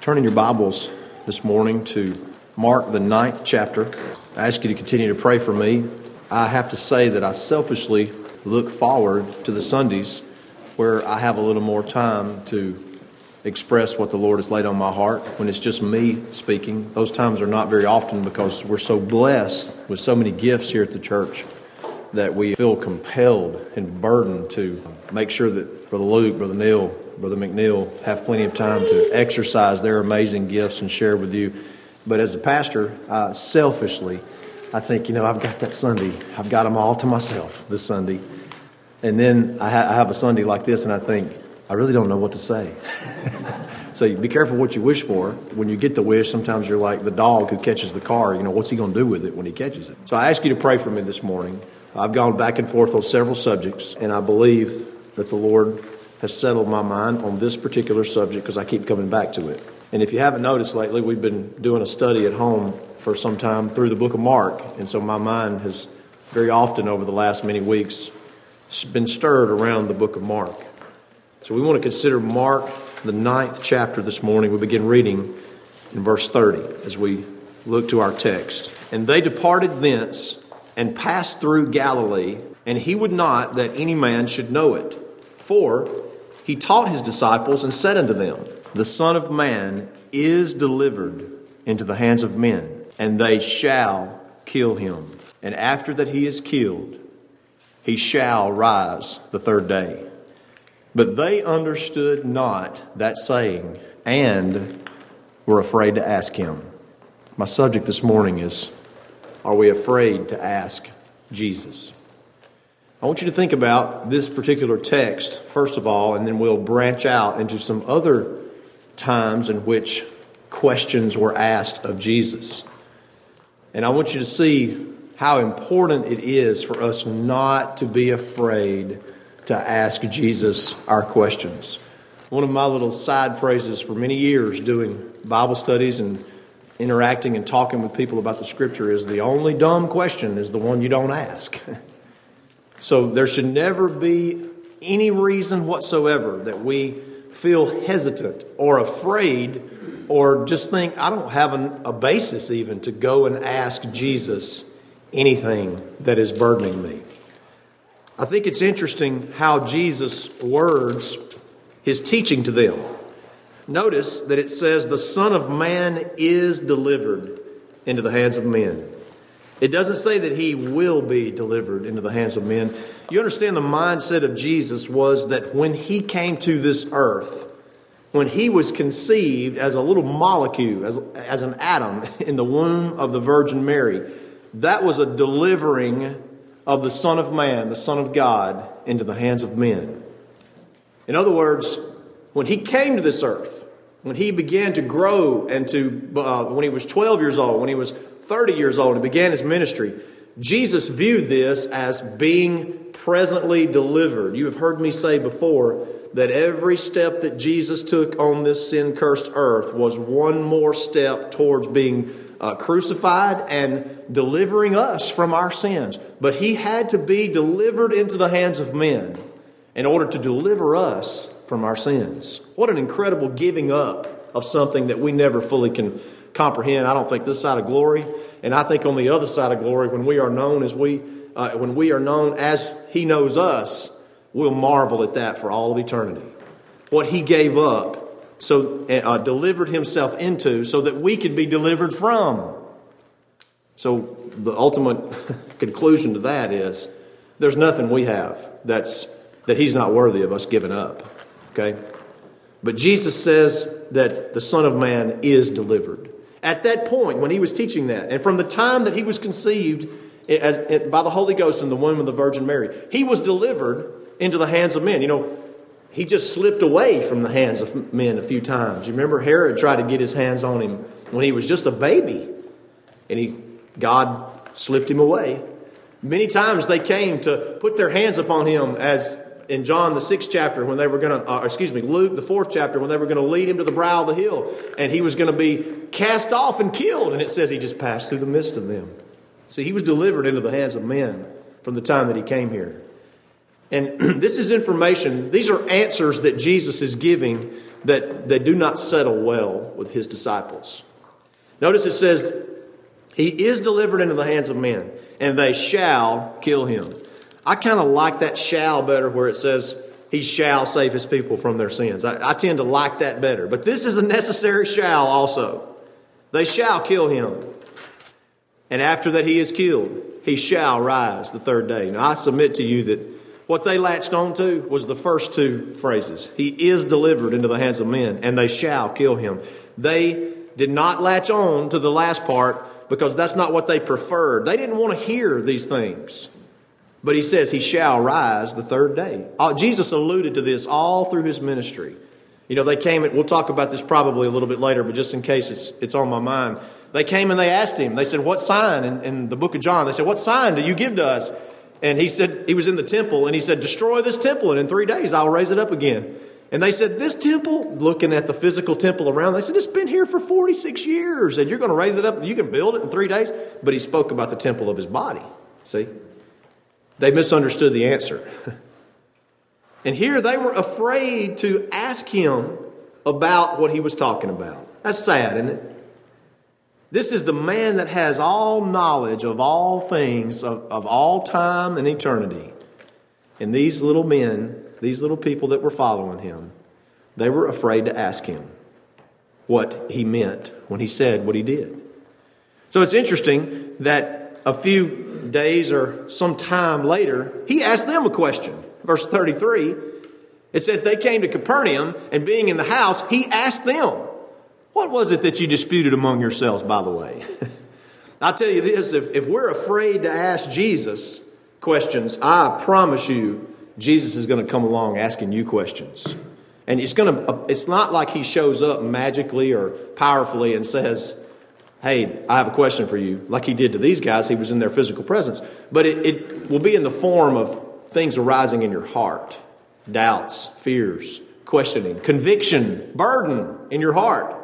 Turn in your Bibles this morning to Mark, the ninth chapter. I ask you to continue to pray for me. I have to say that I selfishly look forward to the Sundays where I have a little more time to express what the Lord has laid on my heart when it's just me speaking. Those times are not very often because we're so blessed with so many gifts here at the church that we feel compelled and burdened to make sure that Brother Luke, Brother Neil, Brother McNeil have plenty of time to exercise their amazing gifts and share with you. But as a pastor, uh, selfishly, I think, you know, I've got that Sunday. I've got them all to myself this Sunday. And then I, ha- I have a Sunday like this, and I think, I really don't know what to say. so be careful what you wish for. When you get the wish, sometimes you're like the dog who catches the car. You know, what's he going to do with it when he catches it? So I ask you to pray for me this morning. I've gone back and forth on several subjects, and I believe that the Lord has settled my mind on this particular subject because I keep coming back to it. And if you haven't noticed lately, we've been doing a study at home for some time through the book of Mark, and so my mind has very often over the last many weeks been stirred around the book of Mark. So we want to consider Mark, the ninth chapter this morning. We begin reading in verse 30 as we look to our text. And they departed thence and passed through Galilee, and he would not that any man should know it. For he taught his disciples and said unto them, The Son of Man is delivered into the hands of men, and they shall kill him. And after that he is killed, he shall rise the third day. But they understood not that saying, and were afraid to ask him. My subject this morning is Are we afraid to ask Jesus? I want you to think about this particular text, first of all, and then we'll branch out into some other times in which questions were asked of Jesus. And I want you to see how important it is for us not to be afraid to ask Jesus our questions. One of my little side phrases for many years doing Bible studies and interacting and talking with people about the scripture is the only dumb question is the one you don't ask. so there should never be any reason whatsoever that we feel hesitant or afraid or just think, I don't have an, a basis even to go and ask Jesus anything that is burdening me. I think it's interesting how Jesus words his teaching to them. Notice that it says, The Son of Man is delivered into the hands of men. It doesn't say that he will be delivered into the hands of men. You understand the mindset of Jesus was that when he came to this earth, when he was conceived as a little molecule, as, as an atom in the womb of the Virgin Mary, that was a delivering of the Son of Man, the Son of God, into the hands of men. In other words, when he came to this earth, when he began to grow and to, uh, when he was 12 years old, when he was 30 years old and began his ministry, Jesus viewed this as being presently delivered. You have heard me say before that every step that Jesus took on this sin cursed earth was one more step towards being uh, crucified and delivering us from our sins. But he had to be delivered into the hands of men in order to deliver us from our sins. What an incredible giving up of something that we never fully can comprehend. I don't think this side of glory, and I think on the other side of glory, when we are known as we, uh, when we are known as He knows us, we'll marvel at that for all of eternity. What He gave up so uh, delivered himself into so that we could be delivered from. So the ultimate conclusion to that is there's nothing we have that's that he's not worthy of us giving up. Okay? But Jesus says that the Son of Man is delivered. At that point, when he was teaching that, and from the time that he was conceived as, by the Holy Ghost in the womb of the Virgin Mary, he was delivered into the hands of men. You know, he just slipped away from the hands of men a few times. You remember Herod tried to get his hands on him when he was just a baby, and he, God slipped him away. Many times they came to put their hands upon him, as in John the sixth chapter, when they were going to, uh, excuse me, Luke the fourth chapter, when they were going to lead him to the brow of the hill, and he was going to be cast off and killed. And it says he just passed through the midst of them. See, he was delivered into the hands of men from the time that he came here. And this is information, these are answers that Jesus is giving that they do not settle well with his disciples. Notice it says, He is delivered into the hands of men, and they shall kill him. I kind of like that shall better where it says, He shall save his people from their sins. I, I tend to like that better. But this is a necessary shall also. They shall kill him. And after that he is killed, he shall rise the third day. Now I submit to you that what they latched on to was the first two phrases. He is delivered into the hands of men, and they shall kill him. They did not latch on to the last part because that's not what they preferred. They didn't want to hear these things. But he says he shall rise the third day. Uh, Jesus alluded to this all through his ministry. You know, they came, and we'll talk about this probably a little bit later, but just in case it's, it's on my mind. They came and they asked him, they said, What sign? In, in the book of John, they said, What sign do you give to us? And he said, he was in the temple, and he said, Destroy this temple, and in three days I'll raise it up again. And they said, This temple, looking at the physical temple around, they said, It's been here for 46 years, and you're going to raise it up, you can build it in three days. But he spoke about the temple of his body. See? They misunderstood the answer. and here they were afraid to ask him about what he was talking about. That's sad, isn't it? This is the man that has all knowledge of all things, of, of all time and eternity. And these little men, these little people that were following him, they were afraid to ask him what he meant when he said what he did. So it's interesting that a few days or some time later, he asked them a question. Verse 33, it says, They came to Capernaum, and being in the house, he asked them, what was it that you disputed among yourselves, by the way? I'll tell you this if, if we're afraid to ask Jesus questions, I promise you, Jesus is going to come along asking you questions. And it's, going to, it's not like he shows up magically or powerfully and says, Hey, I have a question for you, like he did to these guys. He was in their physical presence. But it, it will be in the form of things arising in your heart doubts, fears, questioning, conviction, burden in your heart.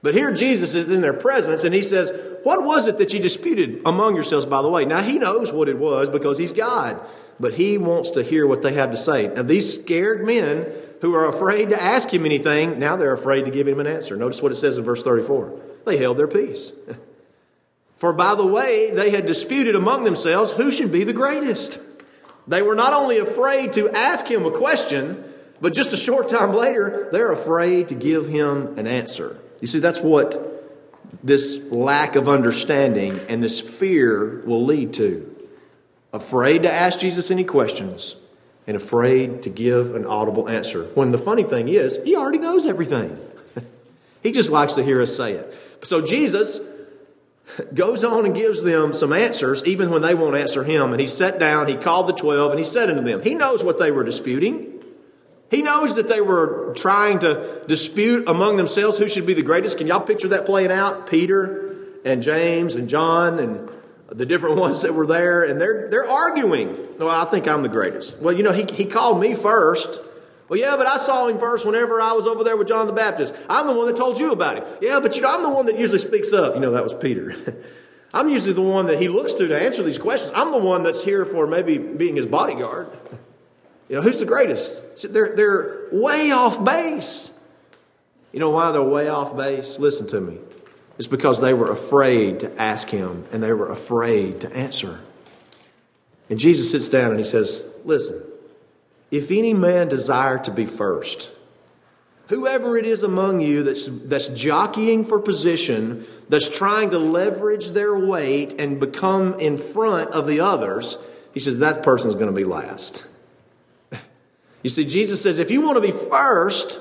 But here Jesus is in their presence and he says, What was it that you disputed among yourselves, by the way? Now he knows what it was because he's God, but he wants to hear what they have to say. Now, these scared men who are afraid to ask him anything, now they're afraid to give him an answer. Notice what it says in verse 34 they held their peace. For by the way, they had disputed among themselves who should be the greatest. They were not only afraid to ask him a question, but just a short time later, they're afraid to give him an answer. You see, that's what this lack of understanding and this fear will lead to. Afraid to ask Jesus any questions and afraid to give an audible answer. When the funny thing is, he already knows everything. he just likes to hear us say it. So Jesus goes on and gives them some answers, even when they won't answer him. And he sat down, he called the twelve, and he said unto them, He knows what they were disputing. He knows that they were trying to dispute among themselves who should be the greatest. Can y'all picture that playing out? Peter and James and John and the different ones that were there, and they're, they're arguing. Well, I think I'm the greatest. Well, you know, he, he called me first. Well, yeah, but I saw him first whenever I was over there with John the Baptist. I'm the one that told you about him. Yeah, but you know, I'm the one that usually speaks up. You know, that was Peter. I'm usually the one that he looks to to answer these questions. I'm the one that's here for maybe being his bodyguard. You know, who's the greatest? They're, they're way off base. You know why they're way off base? Listen to me. It's because they were afraid to ask him and they were afraid to answer. And Jesus sits down and he says, Listen, if any man desire to be first, whoever it is among you that's, that's jockeying for position, that's trying to leverage their weight and become in front of the others, he says that person's going to be last. You see, Jesus says, if you want to be first,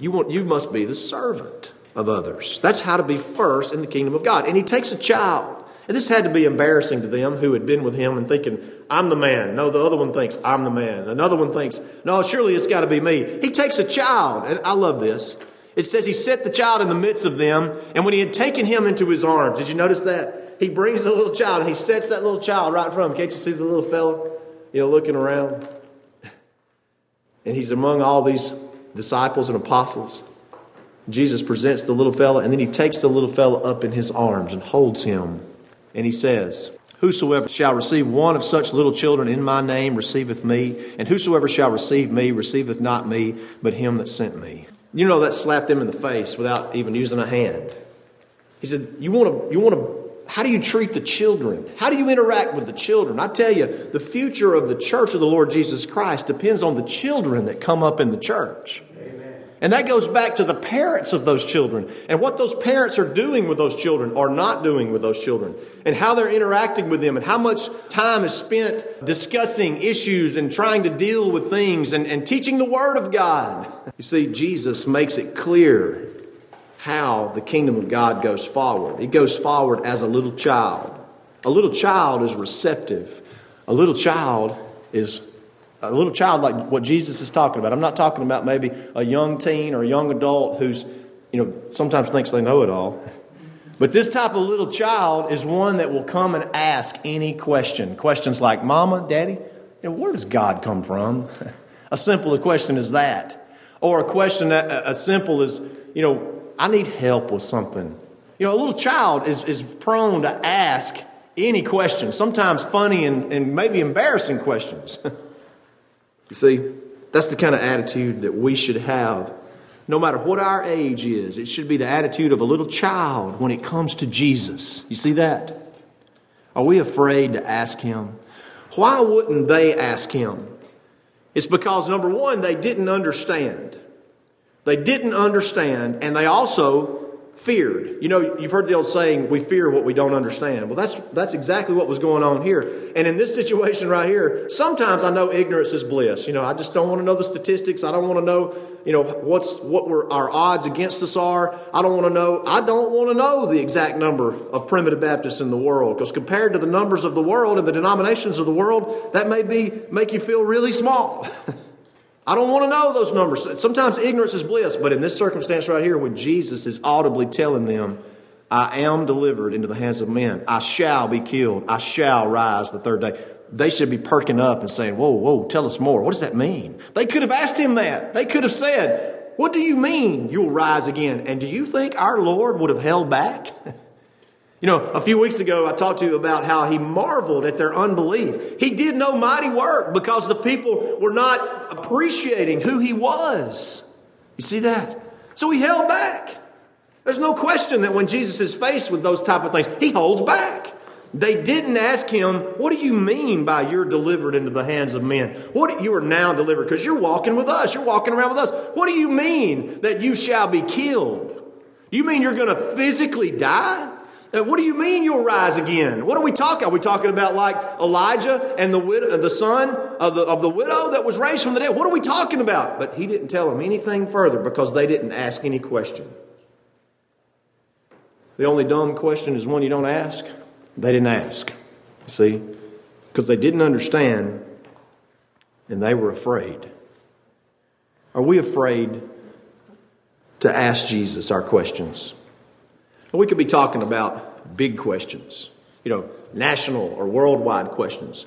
you, want, you must be the servant of others. That's how to be first in the kingdom of God. And he takes a child. And this had to be embarrassing to them who had been with him and thinking, I'm the man. No, the other one thinks, I'm the man. Another one thinks, no, surely it's got to be me. He takes a child. And I love this. It says he set the child in the midst of them. And when he had taken him into his arms, did you notice that? He brings the little child and he sets that little child right in front of him. Can't you see the little fellow, you know, looking around? and he's among all these disciples and apostles. Jesus presents the little fellow, and then he takes the little fellow up in his arms and holds him. And he says, Whosoever shall receive one of such little children in my name receiveth me, and whosoever shall receive me receiveth not me, but him that sent me. You know that slapped them in the face without even using a hand. He said, You want to, you want to, how do you treat the children? How do you interact with the children? I tell you, the future of the church of the Lord Jesus Christ depends on the children that come up in the church. And that goes back to the parents of those children and what those parents are doing with those children or not doing with those children and how they're interacting with them and how much time is spent discussing issues and trying to deal with things and, and teaching the Word of God. You see, Jesus makes it clear how the kingdom of God goes forward. It goes forward as a little child. A little child is receptive, a little child is a little child like what Jesus is talking about. I'm not talking about maybe a young teen or a young adult who's, you know, sometimes thinks they know it all. But this type of little child is one that will come and ask any question. Questions like, Mama, Daddy, you know, where does God come from? a simple question as that. Or a question as simple as, you know, I need help with something. You know, a little child is, is prone to ask any question, sometimes funny and, and maybe embarrassing questions. You see, that's the kind of attitude that we should have. No matter what our age is, it should be the attitude of a little child when it comes to Jesus. You see that? Are we afraid to ask Him? Why wouldn't they ask Him? It's because, number one, they didn't understand. They didn't understand, and they also feared. You know, you've heard the old saying, we fear what we don't understand. Well, that's, that's exactly what was going on here. And in this situation right here, sometimes I know ignorance is bliss. You know, I just don't want to know the statistics. I don't want to know, you know, what's, what were our odds against us are. I don't want to know, I don't want to know the exact number of primitive Baptists in the world. Because compared to the numbers of the world and the denominations of the world, that may be, make you feel really small. I don't want to know those numbers. Sometimes ignorance is bliss, but in this circumstance right here, when Jesus is audibly telling them, I am delivered into the hands of men, I shall be killed, I shall rise the third day. They should be perking up and saying, Whoa, whoa, tell us more. What does that mean? They could have asked him that. They could have said, What do you mean you'll rise again? And do you think our Lord would have held back? You know, a few weeks ago, I talked to you about how he marveled at their unbelief. He did no mighty work because the people were not appreciating who he was. You see that? So he held back. There's no question that when Jesus is faced with those type of things, he holds back. They didn't ask him, What do you mean by you're delivered into the hands of men? What you are now delivered? Because you're walking with us, you're walking around with us. What do you mean that you shall be killed? You mean you're going to physically die? Uh, what do you mean you'll rise again? What are we talking? Are we talking about like Elijah and the widow, uh, the son of the, of the widow that was raised from the dead? What are we talking about? But he didn't tell them anything further because they didn't ask any question. The only dumb question is one you don't ask. They didn't ask. See? Because they didn't understand and they were afraid. Are we afraid to ask Jesus our questions? We could be talking about big questions, you know, national or worldwide questions.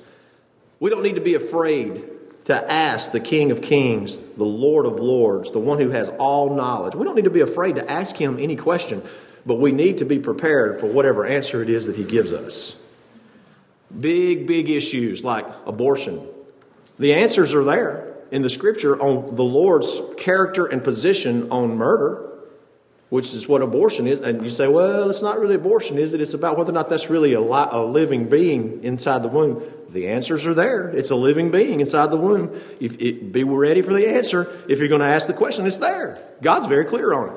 We don't need to be afraid to ask the King of Kings, the Lord of Lords, the one who has all knowledge. We don't need to be afraid to ask him any question, but we need to be prepared for whatever answer it is that he gives us. Big, big issues like abortion. The answers are there in the scripture on the Lord's character and position on murder which is what abortion is. And you say, well, it's not really abortion, is it? It's about whether or not that's really a, li- a living being inside the womb. The answers are there. It's a living being inside the womb. If it, be ready for the answer. If you're going to ask the question, it's there. God's very clear on it.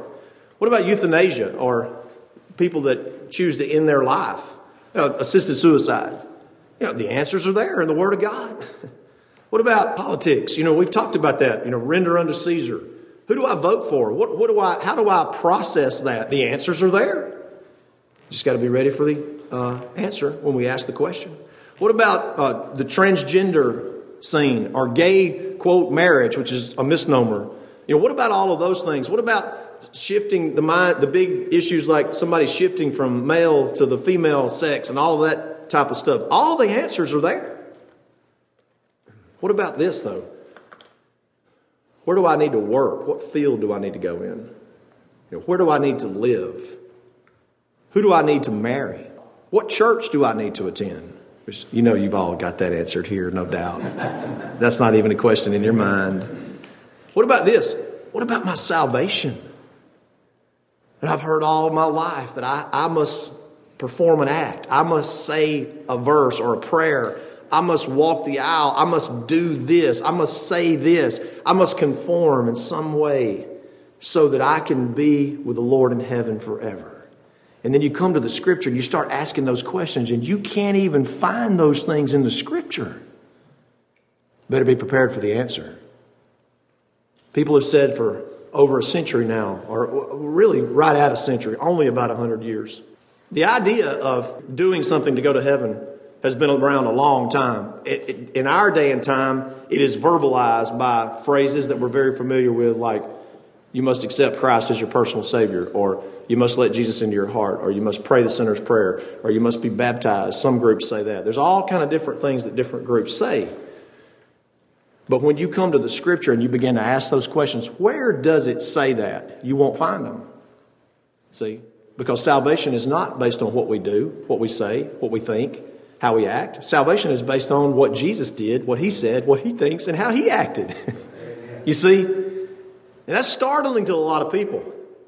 What about euthanasia or people that choose to end their life? You know, assisted suicide. You know, the answers are there in the Word of God. what about politics? You know, we've talked about that. You know, render unto Caesar who do I vote for? What, what do I, how do I process that? The answers are there. Just got to be ready for the uh, answer when we ask the question. What about uh, the transgender scene or gay, quote, marriage, which is a misnomer? You know, what about all of those things? What about shifting the mind, the big issues like somebody shifting from male to the female sex and all of that type of stuff? All the answers are there. What about this, though? Where do I need to work? What field do I need to go in? You know, where do I need to live? Who do I need to marry? What church do I need to attend? You know, you've all got that answered here, no doubt. That's not even a question in your mind. What about this? What about my salvation? And I've heard all my life that I, I must perform an act, I must say a verse or a prayer. I must walk the aisle. I must do this. I must say this. I must conform in some way so that I can be with the Lord in heaven forever. And then you come to the scripture and you start asking those questions, and you can't even find those things in the scripture. Better be prepared for the answer. People have said for over a century now, or really right at a century, only about 100 years. The idea of doing something to go to heaven has been around a long time. It, it, in our day and time, it is verbalized by phrases that we're very familiar with, like, you must accept Christ as your personal Savior, or you must let Jesus into your heart, or you must pray the sinner's prayer, or you must be baptized. Some groups say that. There's all kind of different things that different groups say. But when you come to the scripture and you begin to ask those questions, where does it say that? You won't find them. See? Because salvation is not based on what we do, what we say, what we think, how we act. Salvation is based on what Jesus did, what he said, what he thinks, and how he acted. you see? And that's startling to a lot of people.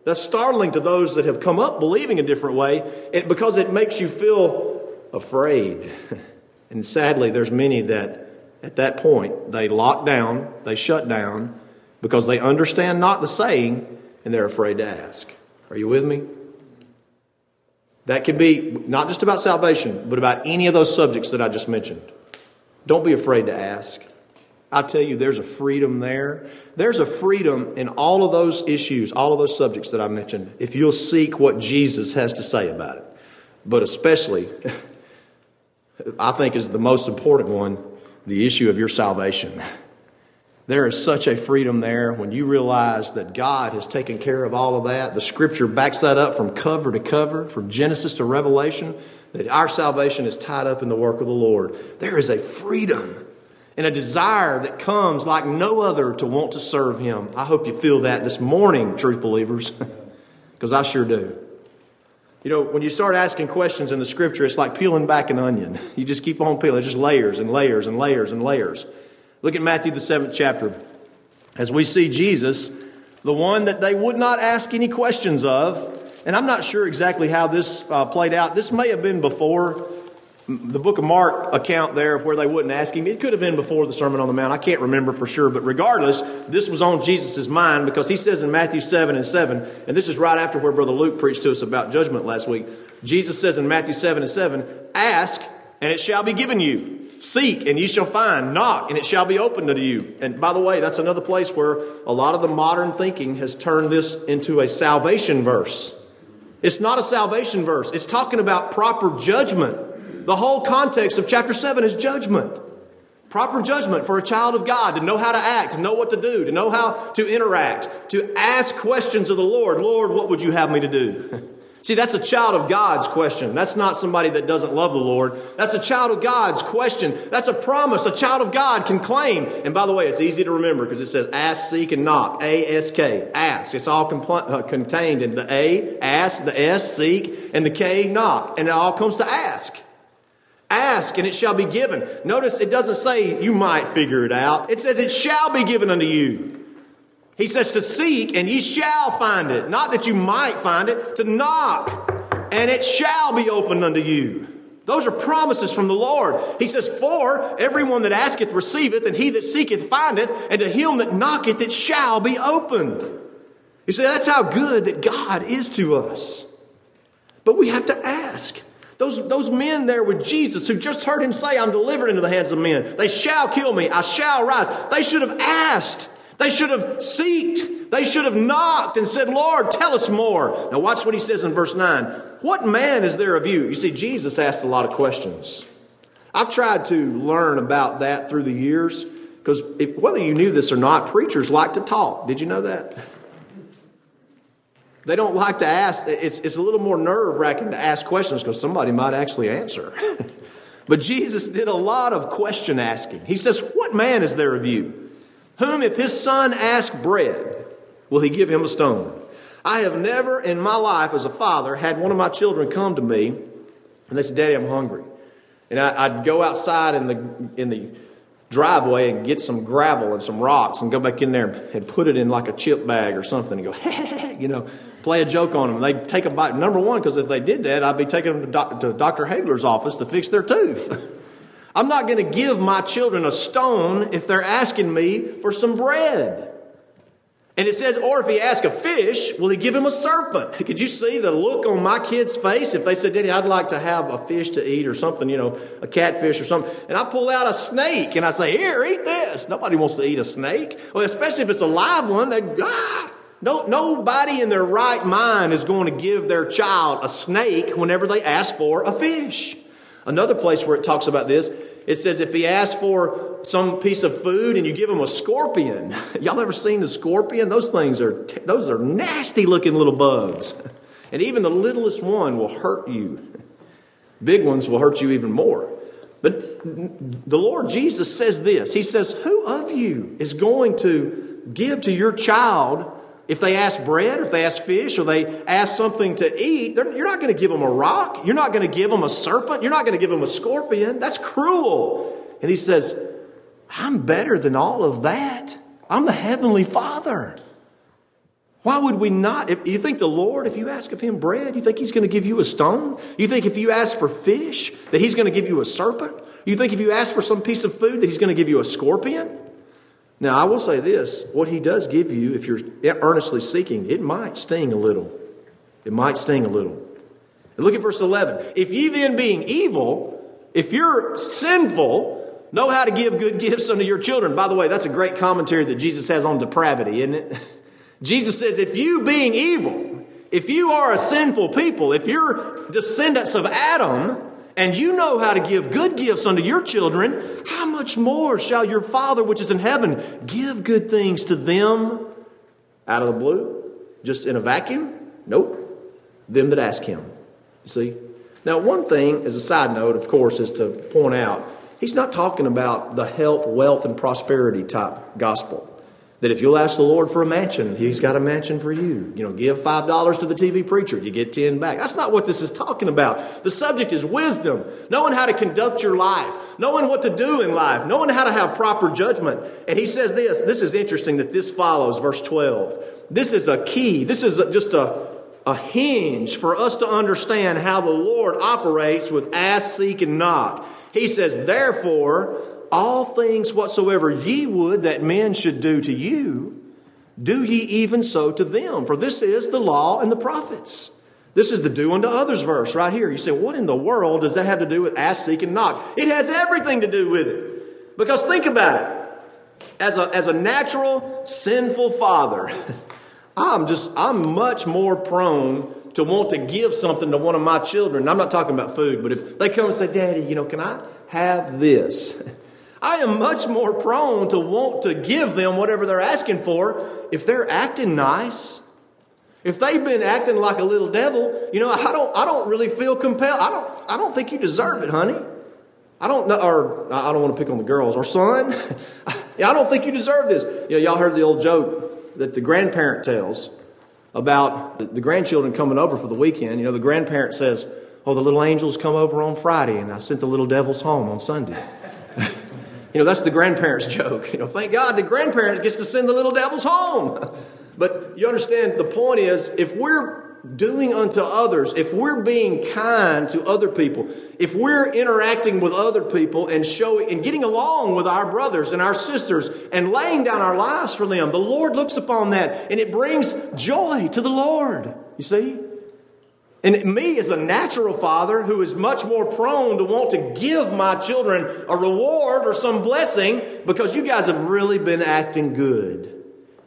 That's startling to those that have come up believing a different way because it makes you feel afraid. And sadly, there's many that at that point they lock down, they shut down because they understand not the saying and they're afraid to ask. Are you with me? That can be not just about salvation, but about any of those subjects that I just mentioned. Don't be afraid to ask. I tell you, there's a freedom there. There's a freedom in all of those issues, all of those subjects that I mentioned, if you'll seek what Jesus has to say about it. But especially, I think is the most important one the issue of your salvation. There is such a freedom there when you realize that God has taken care of all of that. The scripture backs that up from cover to cover, from Genesis to Revelation, that our salvation is tied up in the work of the Lord. There is a freedom and a desire that comes like no other to want to serve Him. I hope you feel that this morning, truth believers, because I sure do. You know, when you start asking questions in the scripture, it's like peeling back an onion. You just keep on peeling, it's just layers and layers and layers and layers. Look at Matthew, the seventh chapter. As we see Jesus, the one that they would not ask any questions of, and I'm not sure exactly how this uh, played out. This may have been before the book of Mark account there of where they wouldn't ask him. It could have been before the Sermon on the Mount. I can't remember for sure. But regardless, this was on Jesus' mind because he says in Matthew 7 and 7, and this is right after where Brother Luke preached to us about judgment last week. Jesus says in Matthew 7 and 7, Ask, and it shall be given you. Seek, and ye shall find. Knock, and it shall be opened unto you. And by the way, that's another place where a lot of the modern thinking has turned this into a salvation verse. It's not a salvation verse, it's talking about proper judgment. The whole context of chapter 7 is judgment. Proper judgment for a child of God to know how to act, to know what to do, to know how to interact, to ask questions of the Lord. Lord, what would you have me to do? See, that's a child of God's question. That's not somebody that doesn't love the Lord. That's a child of God's question. That's a promise a child of God can claim. And by the way, it's easy to remember because it says ask, seek, and knock. A S K. Ask. It's all compl- uh, contained in the A, ask, the S, seek, and the K, knock. And it all comes to ask. Ask and it shall be given. Notice it doesn't say you might figure it out. It says it shall be given unto you. He says to seek and ye shall find it. Not that you might find it, to knock and it shall be opened unto you. Those are promises from the Lord. He says, For everyone that asketh receiveth, and he that seeketh findeth, and to him that knocketh it shall be opened. You see, that's how good that God is to us. But we have to ask. Those, those men there with Jesus who just heard him say, I'm delivered into the hands of men. They shall kill me. I shall rise. They should have asked. They should have seeked. They should have knocked and said, Lord, tell us more. Now, watch what he says in verse 9. What man is there of you? You see, Jesus asked a lot of questions. I've tried to learn about that through the years because whether you knew this or not, preachers like to talk. Did you know that? They don't like to ask. It's, it's a little more nerve wracking to ask questions because somebody might actually answer. but Jesus did a lot of question asking. He says, What man is there of you, whom if his son ask bread, will he give him a stone? I have never in my life as a father had one of my children come to me and they said, Daddy, I'm hungry. And I, would go outside in the, in the driveway and get some gravel and some rocks and go back in there and put it in like a chip bag or something and go, you know, play a joke on them. They'd take a bite. Number one, because if they did that, I'd be taking them to, doc, to Dr. Hagler's office to fix their tooth. I'm not going to give my children a stone if they're asking me for some bread. And it says, or if he asks a fish, will he give him a serpent? Could you see the look on my kid's face if they said, Daddy, I'd like to have a fish to eat or something, you know, a catfish or something. And I pull out a snake and I say, Here, eat this. Nobody wants to eat a snake. Well, especially if it's a live one, they ah. No, nobody in their right mind is going to give their child a snake whenever they ask for a fish. Another place where it talks about this it says if he asks for some piece of food and you give him a scorpion, y'all ever seen the scorpion? Those things are those are nasty looking little bugs. And even the littlest one will hurt you. Big ones will hurt you even more. But the Lord Jesus says this. He says, "Who of you is going to give to your child if they ask bread, or if they ask fish, or they ask something to eat, you're not going to give them a rock. You're not going to give them a serpent. You're not going to give them a scorpion. That's cruel. And he says, I'm better than all of that. I'm the Heavenly Father. Why would we not? If you think the Lord, if you ask of Him bread, you think He's going to give you a stone? You think if you ask for fish, that He's going to give you a serpent? You think if you ask for some piece of food, that He's going to give you a scorpion? Now, I will say this what he does give you, if you're earnestly seeking, it might sting a little. It might sting a little. And look at verse 11. If ye then, being evil, if you're sinful, know how to give good gifts unto your children. By the way, that's a great commentary that Jesus has on depravity, isn't it? Jesus says, if you, being evil, if you are a sinful people, if you're descendants of Adam, and you know how to give good gifts unto your children, how much more shall your Father which is in heaven give good things to them out of the blue? Just in a vacuum? Nope. Them that ask Him. You see? Now, one thing, as a side note, of course, is to point out, He's not talking about the health, wealth, and prosperity type gospel. That if you'll ask the Lord for a mansion, He's got a mansion for you. You know, give $5 to the TV preacher, you get 10 back. That's not what this is talking about. The subject is wisdom, knowing how to conduct your life, knowing what to do in life, knowing how to have proper judgment. And He says this this is interesting that this follows, verse 12. This is a key, this is just a, a hinge for us to understand how the Lord operates with ask, seek, and knock. He says, therefore, all things whatsoever ye would that men should do to you, do ye even so to them. For this is the law and the prophets. This is the do unto others verse right here. You say, what in the world does that have to do with ask, seek, and knock? It has everything to do with it. Because think about it. As a, as a natural, sinful father, I'm just, I'm much more prone to want to give something to one of my children. I'm not talking about food, but if they come and say, Daddy, you know, can I have this? I am much more prone to want to give them whatever they're asking for if they're acting nice. If they've been acting like a little devil, you know, I don't, I don't really feel compelled. I don't, I don't think you deserve it, honey. I don't know, or I don't want to pick on the girls, or son, I don't think you deserve this. You know, y'all heard the old joke that the grandparent tells about the grandchildren coming over for the weekend. You know, the grandparent says, Oh, the little angels come over on Friday, and I sent the little devils home on Sunday. You know, that's the grandparents' joke. You know, thank God the grandparents gets to send the little devils home. But you understand, the point is, if we're doing unto others, if we're being kind to other people, if we're interacting with other people and showing and getting along with our brothers and our sisters and laying down our lives for them, the Lord looks upon that and it brings joy to the Lord. You see? And me, as a natural father who is much more prone to want to give my children a reward or some blessing because you guys have really been acting good.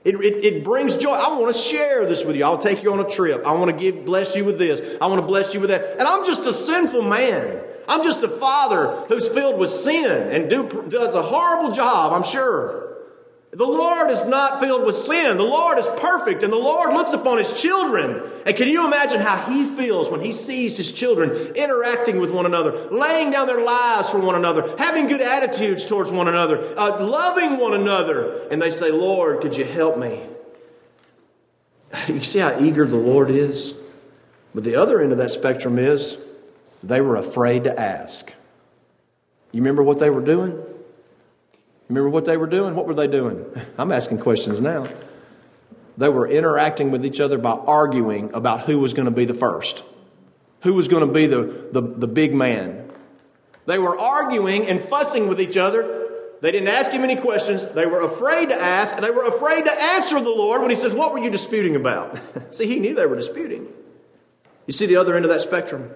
It, it, it, brings joy. I want to share this with you. I'll take you on a trip. I want to give, bless you with this. I want to bless you with that. And I'm just a sinful man. I'm just a father who's filled with sin and do, does a horrible job, I'm sure. The Lord is not filled with sin. The Lord is perfect, and the Lord looks upon His children. And can you imagine how He feels when He sees His children interacting with one another, laying down their lives for one another, having good attitudes towards one another, uh, loving one another? And they say, Lord, could you help me? You see how eager the Lord is? But the other end of that spectrum is they were afraid to ask. You remember what they were doing? Remember what they were doing? What were they doing? I'm asking questions now. They were interacting with each other by arguing about who was going to be the first, who was going to be the, the, the big man. They were arguing and fussing with each other. They didn't ask him any questions. They were afraid to ask. And they were afraid to answer the Lord when he says, What were you disputing about? See, he knew they were disputing. You see the other end of that spectrum?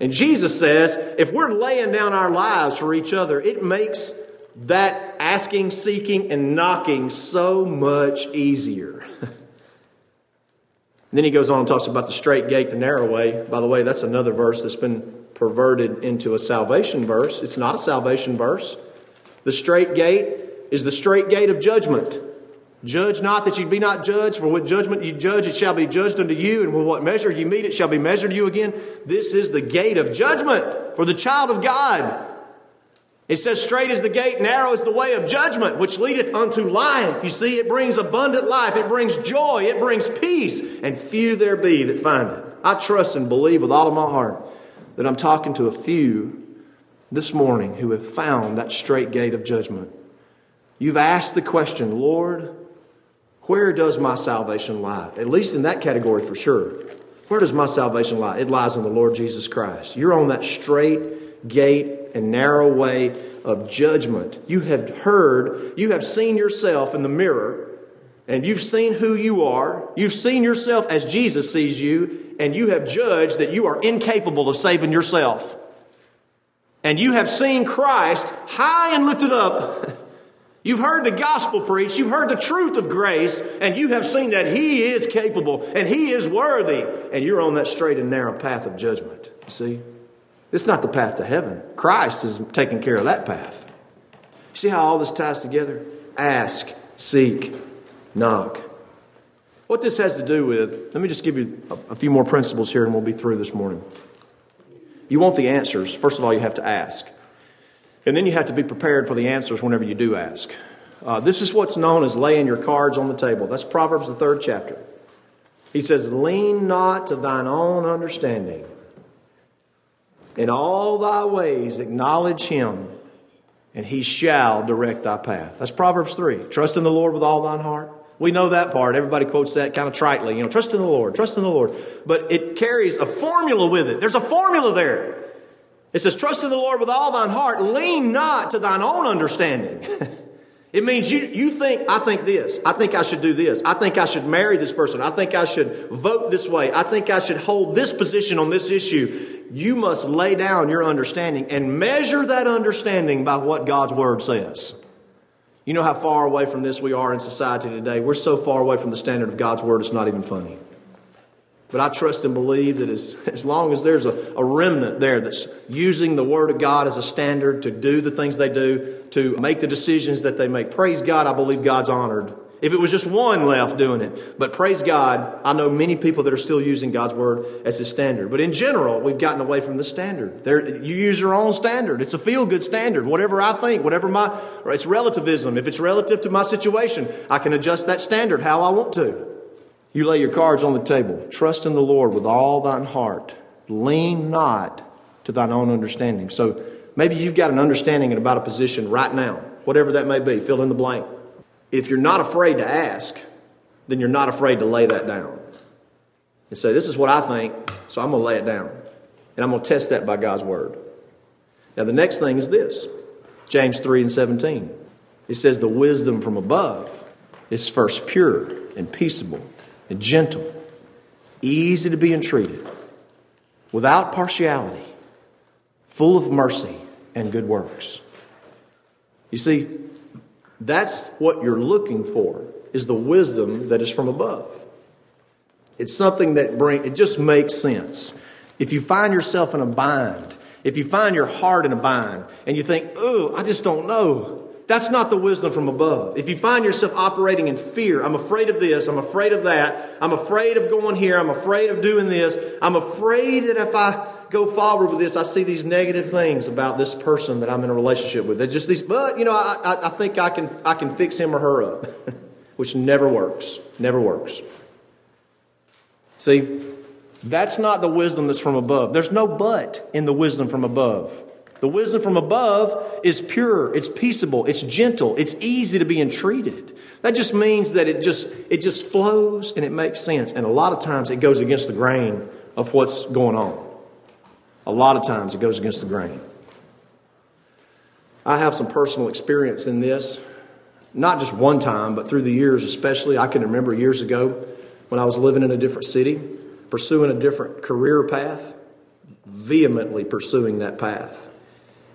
And Jesus says, if we're laying down our lives for each other, it makes that asking, seeking, and knocking so much easier. then he goes on and talks about the straight gate, the narrow way. By the way, that's another verse that's been perverted into a salvation verse. It's not a salvation verse. The straight gate is the straight gate of judgment. Judge not that you be not judged, for what judgment you judge, it shall be judged unto you, and with what measure you meet, it shall be measured to you again. This is the gate of judgment for the child of God. It says, Straight is the gate, narrow is the way of judgment, which leadeth unto life. You see, it brings abundant life, it brings joy, it brings peace, and few there be that find it. I trust and believe with all of my heart that I'm talking to a few this morning who have found that straight gate of judgment. You've asked the question, Lord, where does my salvation lie? At least in that category for sure. Where does my salvation lie? It lies in the Lord Jesus Christ. You're on that straight gate and narrow way of judgment. You have heard, you have seen yourself in the mirror, and you've seen who you are. You've seen yourself as Jesus sees you, and you have judged that you are incapable of saving yourself. And you have seen Christ high and lifted up You've heard the gospel preached, you've heard the truth of grace, and you have seen that He is capable and He is worthy, and you're on that straight and narrow path of judgment. See? It's not the path to heaven. Christ is taking care of that path. You see how all this ties together? Ask, seek, knock. What this has to do with, let me just give you a, a few more principles here and we'll be through this morning. You want the answers, first of all, you have to ask. And then you have to be prepared for the answers whenever you do ask. Uh, this is what's known as laying your cards on the table. That's Proverbs, the third chapter. He says, Lean not to thine own understanding. In all thy ways acknowledge him, and he shall direct thy path. That's Proverbs 3. Trust in the Lord with all thine heart. We know that part. Everybody quotes that kind of tritely. You know, trust in the Lord, trust in the Lord. But it carries a formula with it. There's a formula there. It says, Trust in the Lord with all thine heart, lean not to thine own understanding. it means you, you think, I think this. I think I should do this. I think I should marry this person. I think I should vote this way. I think I should hold this position on this issue. You must lay down your understanding and measure that understanding by what God's Word says. You know how far away from this we are in society today? We're so far away from the standard of God's Word, it's not even funny. But I trust and believe that as, as long as there's a, a remnant there that's using the Word of God as a standard to do the things they do, to make the decisions that they make, praise God, I believe God's honored. If it was just one left doing it. But praise God, I know many people that are still using God's Word as a standard. But in general, we've gotten away from the standard. There, you use your own standard. It's a feel good standard. Whatever I think, whatever my, it's relativism. If it's relative to my situation, I can adjust that standard how I want to. You lay your cards on the table. Trust in the Lord with all thine heart. Lean not to thine own understanding. So maybe you've got an understanding about a position right now, whatever that may be, fill in the blank. If you're not afraid to ask, then you're not afraid to lay that down and say, This is what I think, so I'm going to lay it down. And I'm going to test that by God's word. Now, the next thing is this James 3 and 17. It says, The wisdom from above is first pure and peaceable and gentle, easy to be entreated, without partiality, full of mercy and good works. You see, that's what you're looking for is the wisdom that is from above. It's something that bring it just makes sense. If you find yourself in a bind, if you find your heart in a bind and you think, "Oh, I just don't know." That's not the wisdom from above. If you find yourself operating in fear, I'm afraid of this, I'm afraid of that, I'm afraid of going here, I'm afraid of doing this, I'm afraid that if I go forward with this, I see these negative things about this person that I'm in a relationship with. They're just these, but you know, I, I, I think I can, I can fix him or her up, which never works. Never works. See, that's not the wisdom that's from above. There's no but in the wisdom from above. The wisdom from above is pure, it's peaceable, it's gentle, it's easy to be entreated. That just means that it just it just flows and it makes sense. And a lot of times it goes against the grain of what's going on. A lot of times it goes against the grain. I have some personal experience in this, not just one time, but through the years, especially. I can remember years ago when I was living in a different city, pursuing a different career path, vehemently pursuing that path.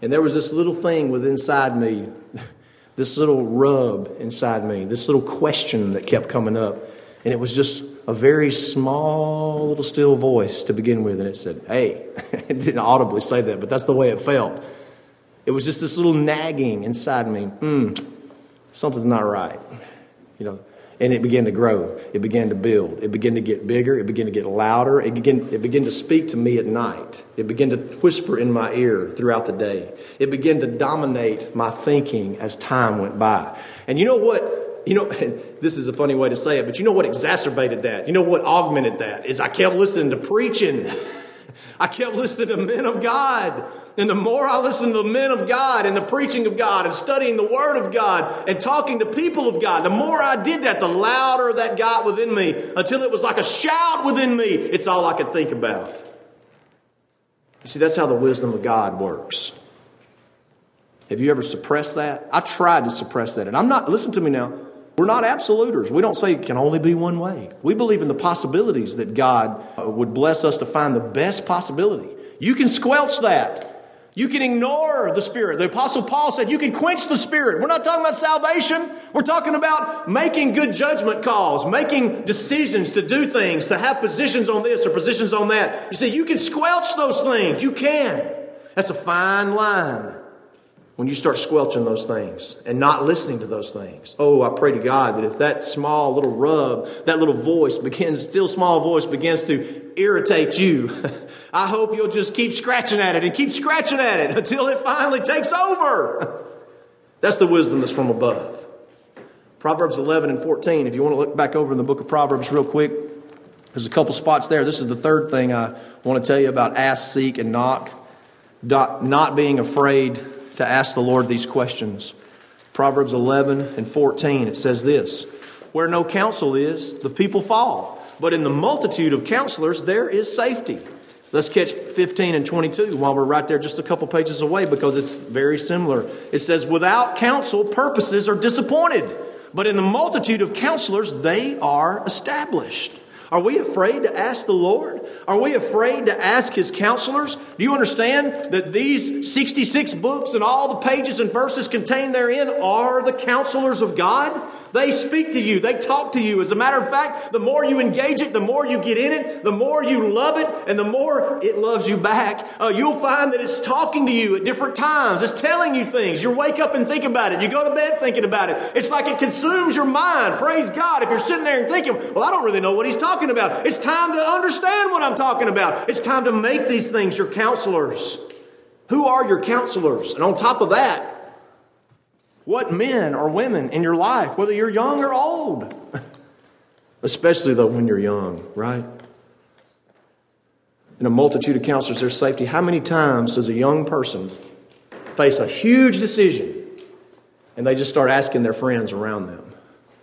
And there was this little thing within inside me, this little rub inside me, this little question that kept coming up. And it was just a very small little still voice to begin with. And it said, Hey, it didn't audibly say that, but that's the way it felt. It was just this little nagging inside me. Hmm, something's not right. You know, and it began to grow. It began to build. It began to get bigger. It began to get louder. It began, it began to speak to me at night. It began to whisper in my ear throughout the day. It began to dominate my thinking as time went by. And you know what? You know, this is a funny way to say it, but you know what exacerbated that? You know what augmented that? Is I kept listening to preaching. I kept listening to men of God and the more I listened to the men of God and the preaching of God and studying the Word of God and talking to people of God, the more I did that, the louder that got within me until it was like a shout within me. It's all I could think about. You see, that's how the wisdom of God works. Have you ever suppressed that? I tried to suppress that. And I'm not, listen to me now, we're not absoluters. We don't say it can only be one way. We believe in the possibilities that God would bless us to find the best possibility. You can squelch that. You can ignore the Spirit. The Apostle Paul said you can quench the Spirit. We're not talking about salvation. We're talking about making good judgment calls, making decisions to do things, to have positions on this or positions on that. You see, you can squelch those things. You can. That's a fine line when you start squelching those things and not listening to those things. Oh, I pray to God that if that small little rub, that little voice begins, still small voice begins to irritate you, I hope you'll just keep scratching at it and keep scratching at it until it finally takes over. That's the wisdom that's from above. Proverbs 11 and 14, if you want to look back over in the book of Proverbs real quick, there's a couple spots there. This is the third thing I want to tell you about ask, seek, and knock. Not being afraid to ask the Lord these questions. Proverbs 11 and 14, it says this Where no counsel is, the people fall, but in the multitude of counselors, there is safety. Let's catch 15 and 22 while we're right there just a couple pages away because it's very similar. It says, Without counsel, purposes are disappointed, but in the multitude of counselors, they are established. Are we afraid to ask the Lord? Are we afraid to ask His counselors? Do you understand that these 66 books and all the pages and verses contained therein are the counselors of God? They speak to you, they talk to you. As a matter of fact, the more you engage it, the more you get in it, the more you love it, and the more it loves you back. Uh, you'll find that it's talking to you at different times. It's telling you things. You wake up and think about it. You go to bed thinking about it. It's like it consumes your mind. Praise God. If you're sitting there and thinking, well, I don't really know what he's talking about, it's time to understand what I'm talking about. It's time to make these things your counselors. Who are your counselors? And on top of that, what men or women in your life, whether you're young or old. Especially though when you're young, right? In a multitude of counselors, there's safety. How many times does a young person face a huge decision and they just start asking their friends around them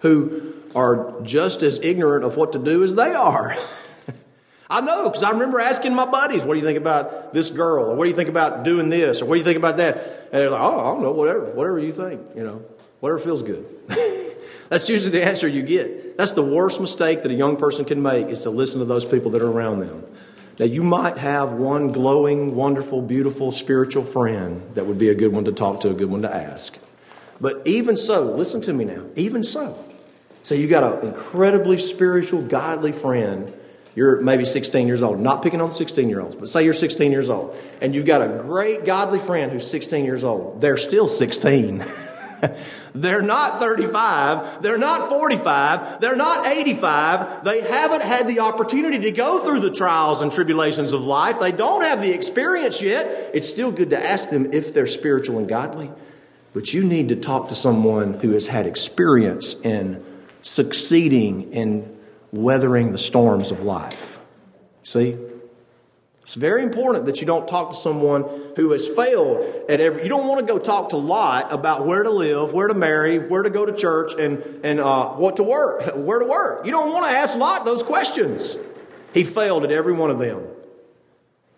who are just as ignorant of what to do as they are? I know because I remember asking my buddies, what do you think about this girl? Or what do you think about doing this? Or what do you think about that? And they're like, oh, I don't know, whatever, whatever you think, you know, whatever feels good. That's usually the answer you get. That's the worst mistake that a young person can make is to listen to those people that are around them. Now, you might have one glowing, wonderful, beautiful spiritual friend that would be a good one to talk to, a good one to ask. But even so, listen to me now, even so. So you got an incredibly spiritual, godly friend you're maybe 16 years old, not picking on 16 year olds, but say you're 16 years old and you've got a great godly friend who's 16 years old. They're still 16. they're not 35. They're not 45. They're not 85. They haven't had the opportunity to go through the trials and tribulations of life. They don't have the experience yet. It's still good to ask them if they're spiritual and godly, but you need to talk to someone who has had experience in succeeding in weathering the storms of life. See? It's very important that you don't talk to someone who has failed at every. You don't want to go talk to Lot about where to live, where to marry, where to go to church, and and uh, what to work, where to work. You don't want to ask Lot those questions. He failed at every one of them.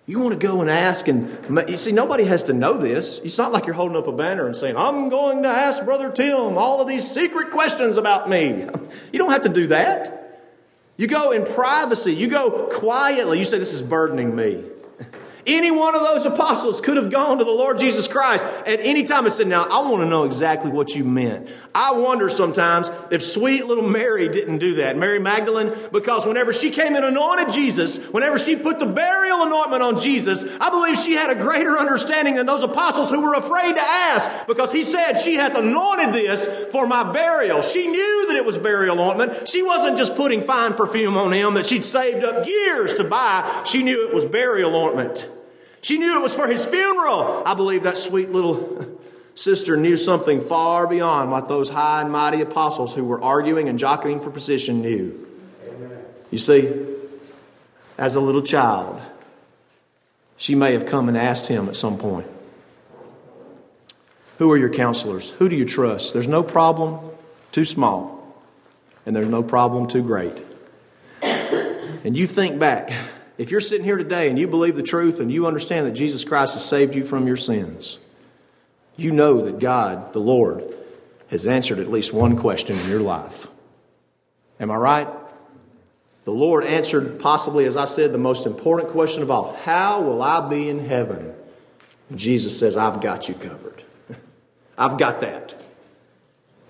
You want to go and ask, and you see, nobody has to know this. It's not like you're holding up a banner and saying, I'm going to ask Brother Tim all of these secret questions about me. You don't have to do that. You go in privacy, you go quietly. You say, This is burdening me. Any one of those apostles could have gone to the Lord Jesus Christ at any time and said, Now, I want to know exactly what you meant. I wonder sometimes if sweet little Mary didn't do that, Mary Magdalene, because whenever she came and anointed Jesus, whenever she put the burial anointment on Jesus, I believe she had a greater understanding than those apostles who were afraid to ask because he said, She hath anointed this for my burial. She knew that it was burial ointment. She wasn't just putting fine perfume on him that she'd saved up years to buy. She knew it was burial ointment. She knew it was for his funeral. I believe that sweet little sister knew something far beyond what those high and mighty apostles who were arguing and jockeying for position knew. You see, as a little child, she may have come and asked him at some point, Who are your counselors? Who do you trust? There's no problem too small, and there's no problem too great. And you think back if you're sitting here today and you believe the truth and you understand that Jesus Christ has saved you from your sins, you know that God, the Lord, has answered at least one question in your life. Am I right? The Lord answered, possibly, as I said, the most important question of all How will I be in heaven? And Jesus says, I've got you covered. I've got that.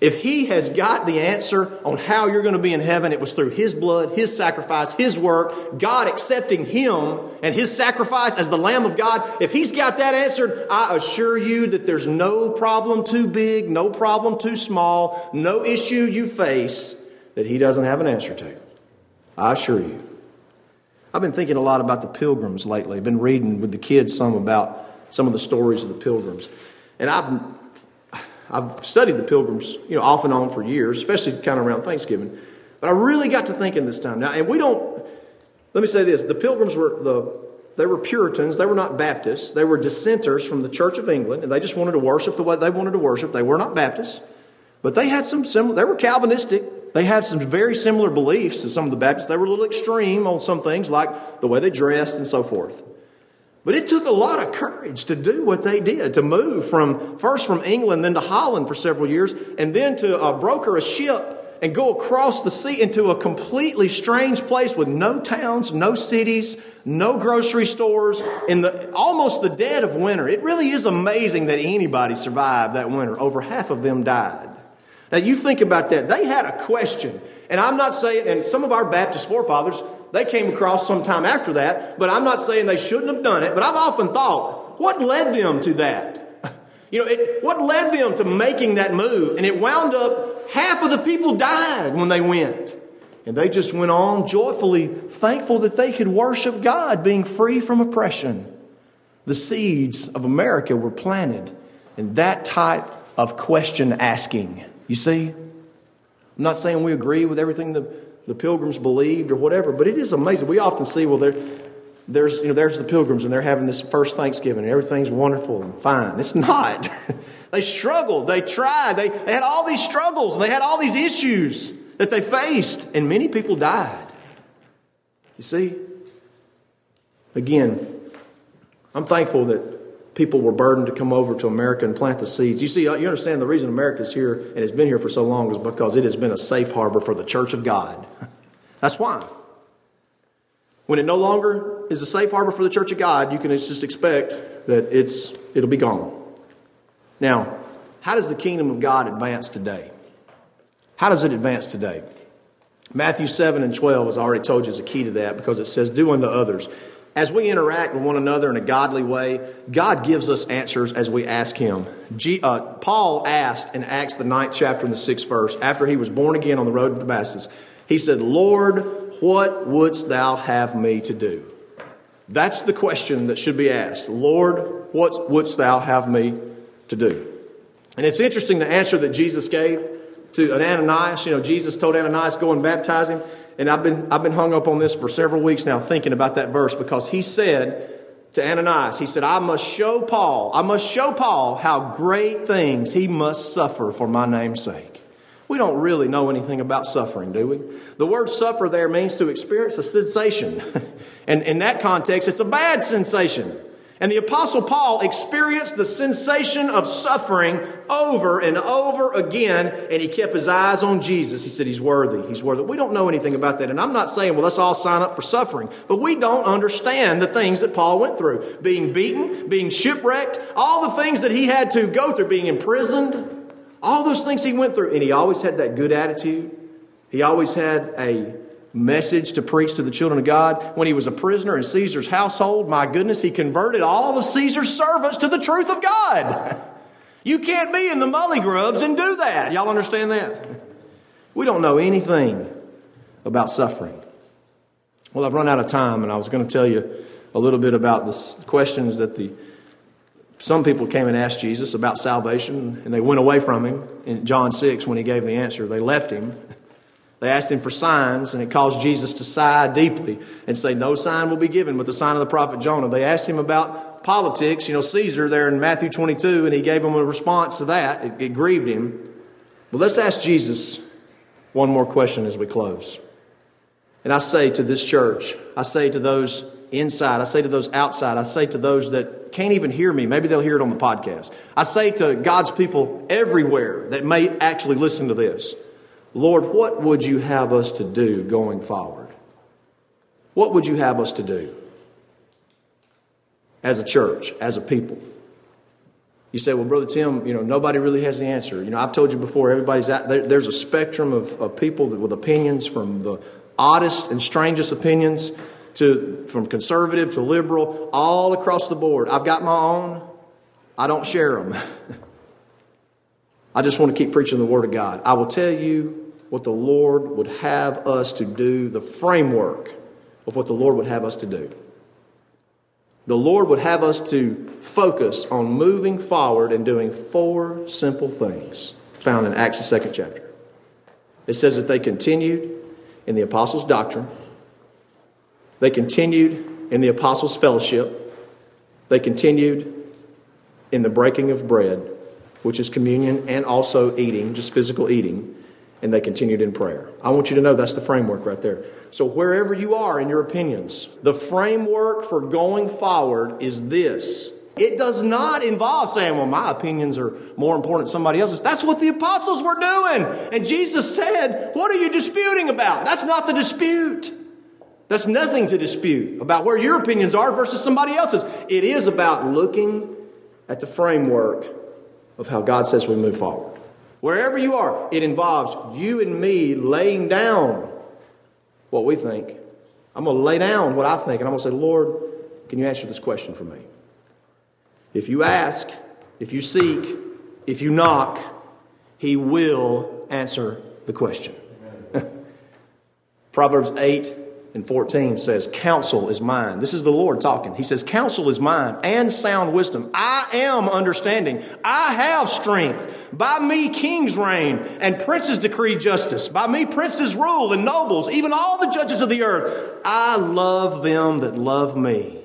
If he has got the answer on how you're going to be in heaven, it was through his blood, his sacrifice, his work, God accepting him and his sacrifice as the Lamb of God. If he's got that answered, I assure you that there's no problem too big, no problem too small, no issue you face that he doesn't have an answer to. I assure you. I've been thinking a lot about the pilgrims lately. I've been reading with the kids some about some of the stories of the pilgrims. And I've I've studied the pilgrims, you know, off and on for years, especially kind of around Thanksgiving. But I really got to thinking this time. Now, and we don't, let me say this the pilgrims were the they were Puritans. They were not Baptists. They were dissenters from the Church of England, and they just wanted to worship the way they wanted to worship. They were not Baptists, but they had some similar. They were Calvinistic. They had some very similar beliefs to some of the Baptists. They were a little extreme on some things, like the way they dressed and so forth. But it took a lot of courage to do what they did, to move from first from England, then to Holland for several years, and then to uh, broker a ship and go across the sea into a completely strange place with no towns, no cities, no grocery stores, in the almost the dead of winter. It really is amazing that anybody survived that winter. Over half of them died. Now you think about that. They had a question. And I'm not saying, and some of our Baptist forefathers, they came across sometime after that, but I'm not saying they shouldn't have done it. But I've often thought, what led them to that? You know, it, what led them to making that move? And it wound up, half of the people died when they went. And they just went on joyfully thankful that they could worship God, being free from oppression. The seeds of America were planted in that type of question asking. You see? I'm not saying we agree with everything the the pilgrims believed or whatever. But it is amazing. We often see, well, there, there's, you know, there's the pilgrims and they're having this first Thanksgiving and everything's wonderful and fine. It's not. they struggled. They tried. They, they had all these struggles and they had all these issues that they faced, and many people died. You see? Again, I'm thankful that people were burdened to come over to America and plant the seeds. You see, uh, you understand the reason America is here and has been here for so long is because it has been a safe harbor for the church of God. That's why. When it no longer is a safe harbor for the church of God, you can just expect that it's, it'll be gone. Now, how does the kingdom of God advance today? How does it advance today? Matthew 7 and 12, as I already told you, is a key to that because it says, Do unto others as we interact with one another in a godly way, God gives us answers as we ask Him. G, uh, Paul asked in Acts, the ninth chapter and the sixth verse, after he was born again on the road to Damascus, he said, Lord, what wouldst thou have me to do? That's the question that should be asked. Lord, what wouldst thou have me to do? And it's interesting the answer that Jesus gave to Ananias. You know, Jesus told Ananias, go and baptize him. And I've been, I've been hung up on this for several weeks now thinking about that verse because he said to Ananias. He said, I must show Paul, I must show Paul how great things he must suffer for my name's sake. We don't really know anything about suffering, do we? The word suffer there means to experience a sensation. and in that context, it's a bad sensation. And the Apostle Paul experienced the sensation of suffering over and over again, and he kept his eyes on Jesus. He said, He's worthy. He's worthy. We don't know anything about that. And I'm not saying, well, let's all sign up for suffering, but we don't understand the things that Paul went through being beaten, being shipwrecked, all the things that he had to go through, being imprisoned, all those things he went through. And he always had that good attitude. He always had a message to preach to the children of God. When he was a prisoner in Caesar's household, my goodness, he converted all of Caesar's servants to the truth of God. You can't be in the mully grubs and do that. Y'all understand that? We don't know anything about suffering. Well, I've run out of time, and I was going to tell you a little bit about the questions that the some people came and asked Jesus about salvation, and they went away from him in John 6 when he gave the answer. They left him. They asked him for signs, and it caused Jesus to sigh deeply and say, No sign will be given but the sign of the prophet Jonah. They asked him about politics, you know, Caesar there in Matthew 22, and he gave them a response to that. It, it grieved him. But let's ask Jesus one more question as we close. And I say to this church, I say to those inside, I say to those outside, I say to those that can't even hear me, maybe they'll hear it on the podcast. I say to God's people everywhere that may actually listen to this. Lord, what would you have us to do going forward? What would you have us to do as a church, as a people? You say, well, Brother Tim, you know, nobody really has the answer. You know, I've told you before, everybody's out there, there's a spectrum of, of people with opinions from the oddest and strangest opinions to from conservative to liberal, all across the board. I've got my own. I don't share them. I just want to keep preaching the Word of God. I will tell you what the Lord would have us to do, the framework of what the Lord would have us to do. The Lord would have us to focus on moving forward and doing four simple things found in Acts, the second chapter. It says that they continued in the apostles' doctrine, they continued in the apostles' fellowship, they continued in the breaking of bread, which is communion and also eating, just physical eating and they continued in prayer. I want you to know that's the framework right there. So, wherever you are in your opinions, the framework for going forward is this. It does not involve saying, well, my opinions are more important than somebody else's. That's what the apostles were doing. And Jesus said, What are you disputing about? That's not the dispute. That's nothing to dispute about where your opinions are versus somebody else's. It is about looking at the framework of how God says we move forward. Wherever you are, it involves you and me laying down what we think. I'm going to lay down what I think, and I'm going to say, Lord, can you answer this question for me? If you ask, if you seek, if you knock, He will answer the question. Proverbs 8 and 14 says, Counsel is mine. This is the Lord talking. He says, Counsel is mine and sound wisdom. I am understanding. I have strength. By me, kings reign and princes decree justice. By me, princes rule and nobles, even all the judges of the earth. I love them that love me,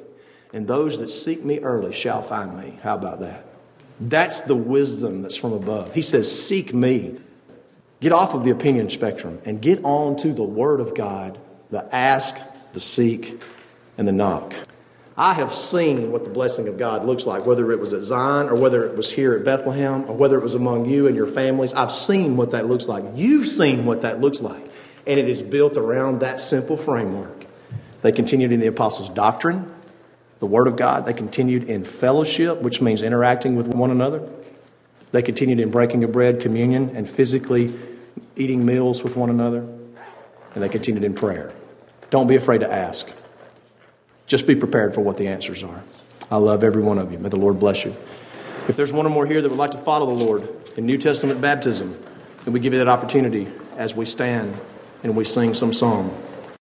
and those that seek me early shall find me. How about that? That's the wisdom that's from above. He says, Seek me. Get off of the opinion spectrum and get on to the Word of God the ask, the seek, and the knock. I have seen what the blessing of God looks like, whether it was at Zion or whether it was here at Bethlehem or whether it was among you and your families. I've seen what that looks like. You've seen what that looks like. And it is built around that simple framework. They continued in the apostles' doctrine, the Word of God. They continued in fellowship, which means interacting with one another. They continued in breaking of bread, communion, and physically eating meals with one another. And they continued in prayer. Don't be afraid to ask. Just be prepared for what the answers are. I love every one of you. May the Lord bless you. If there's one or more here that would like to follow the Lord in New Testament baptism, then we give you that opportunity as we stand and we sing some song.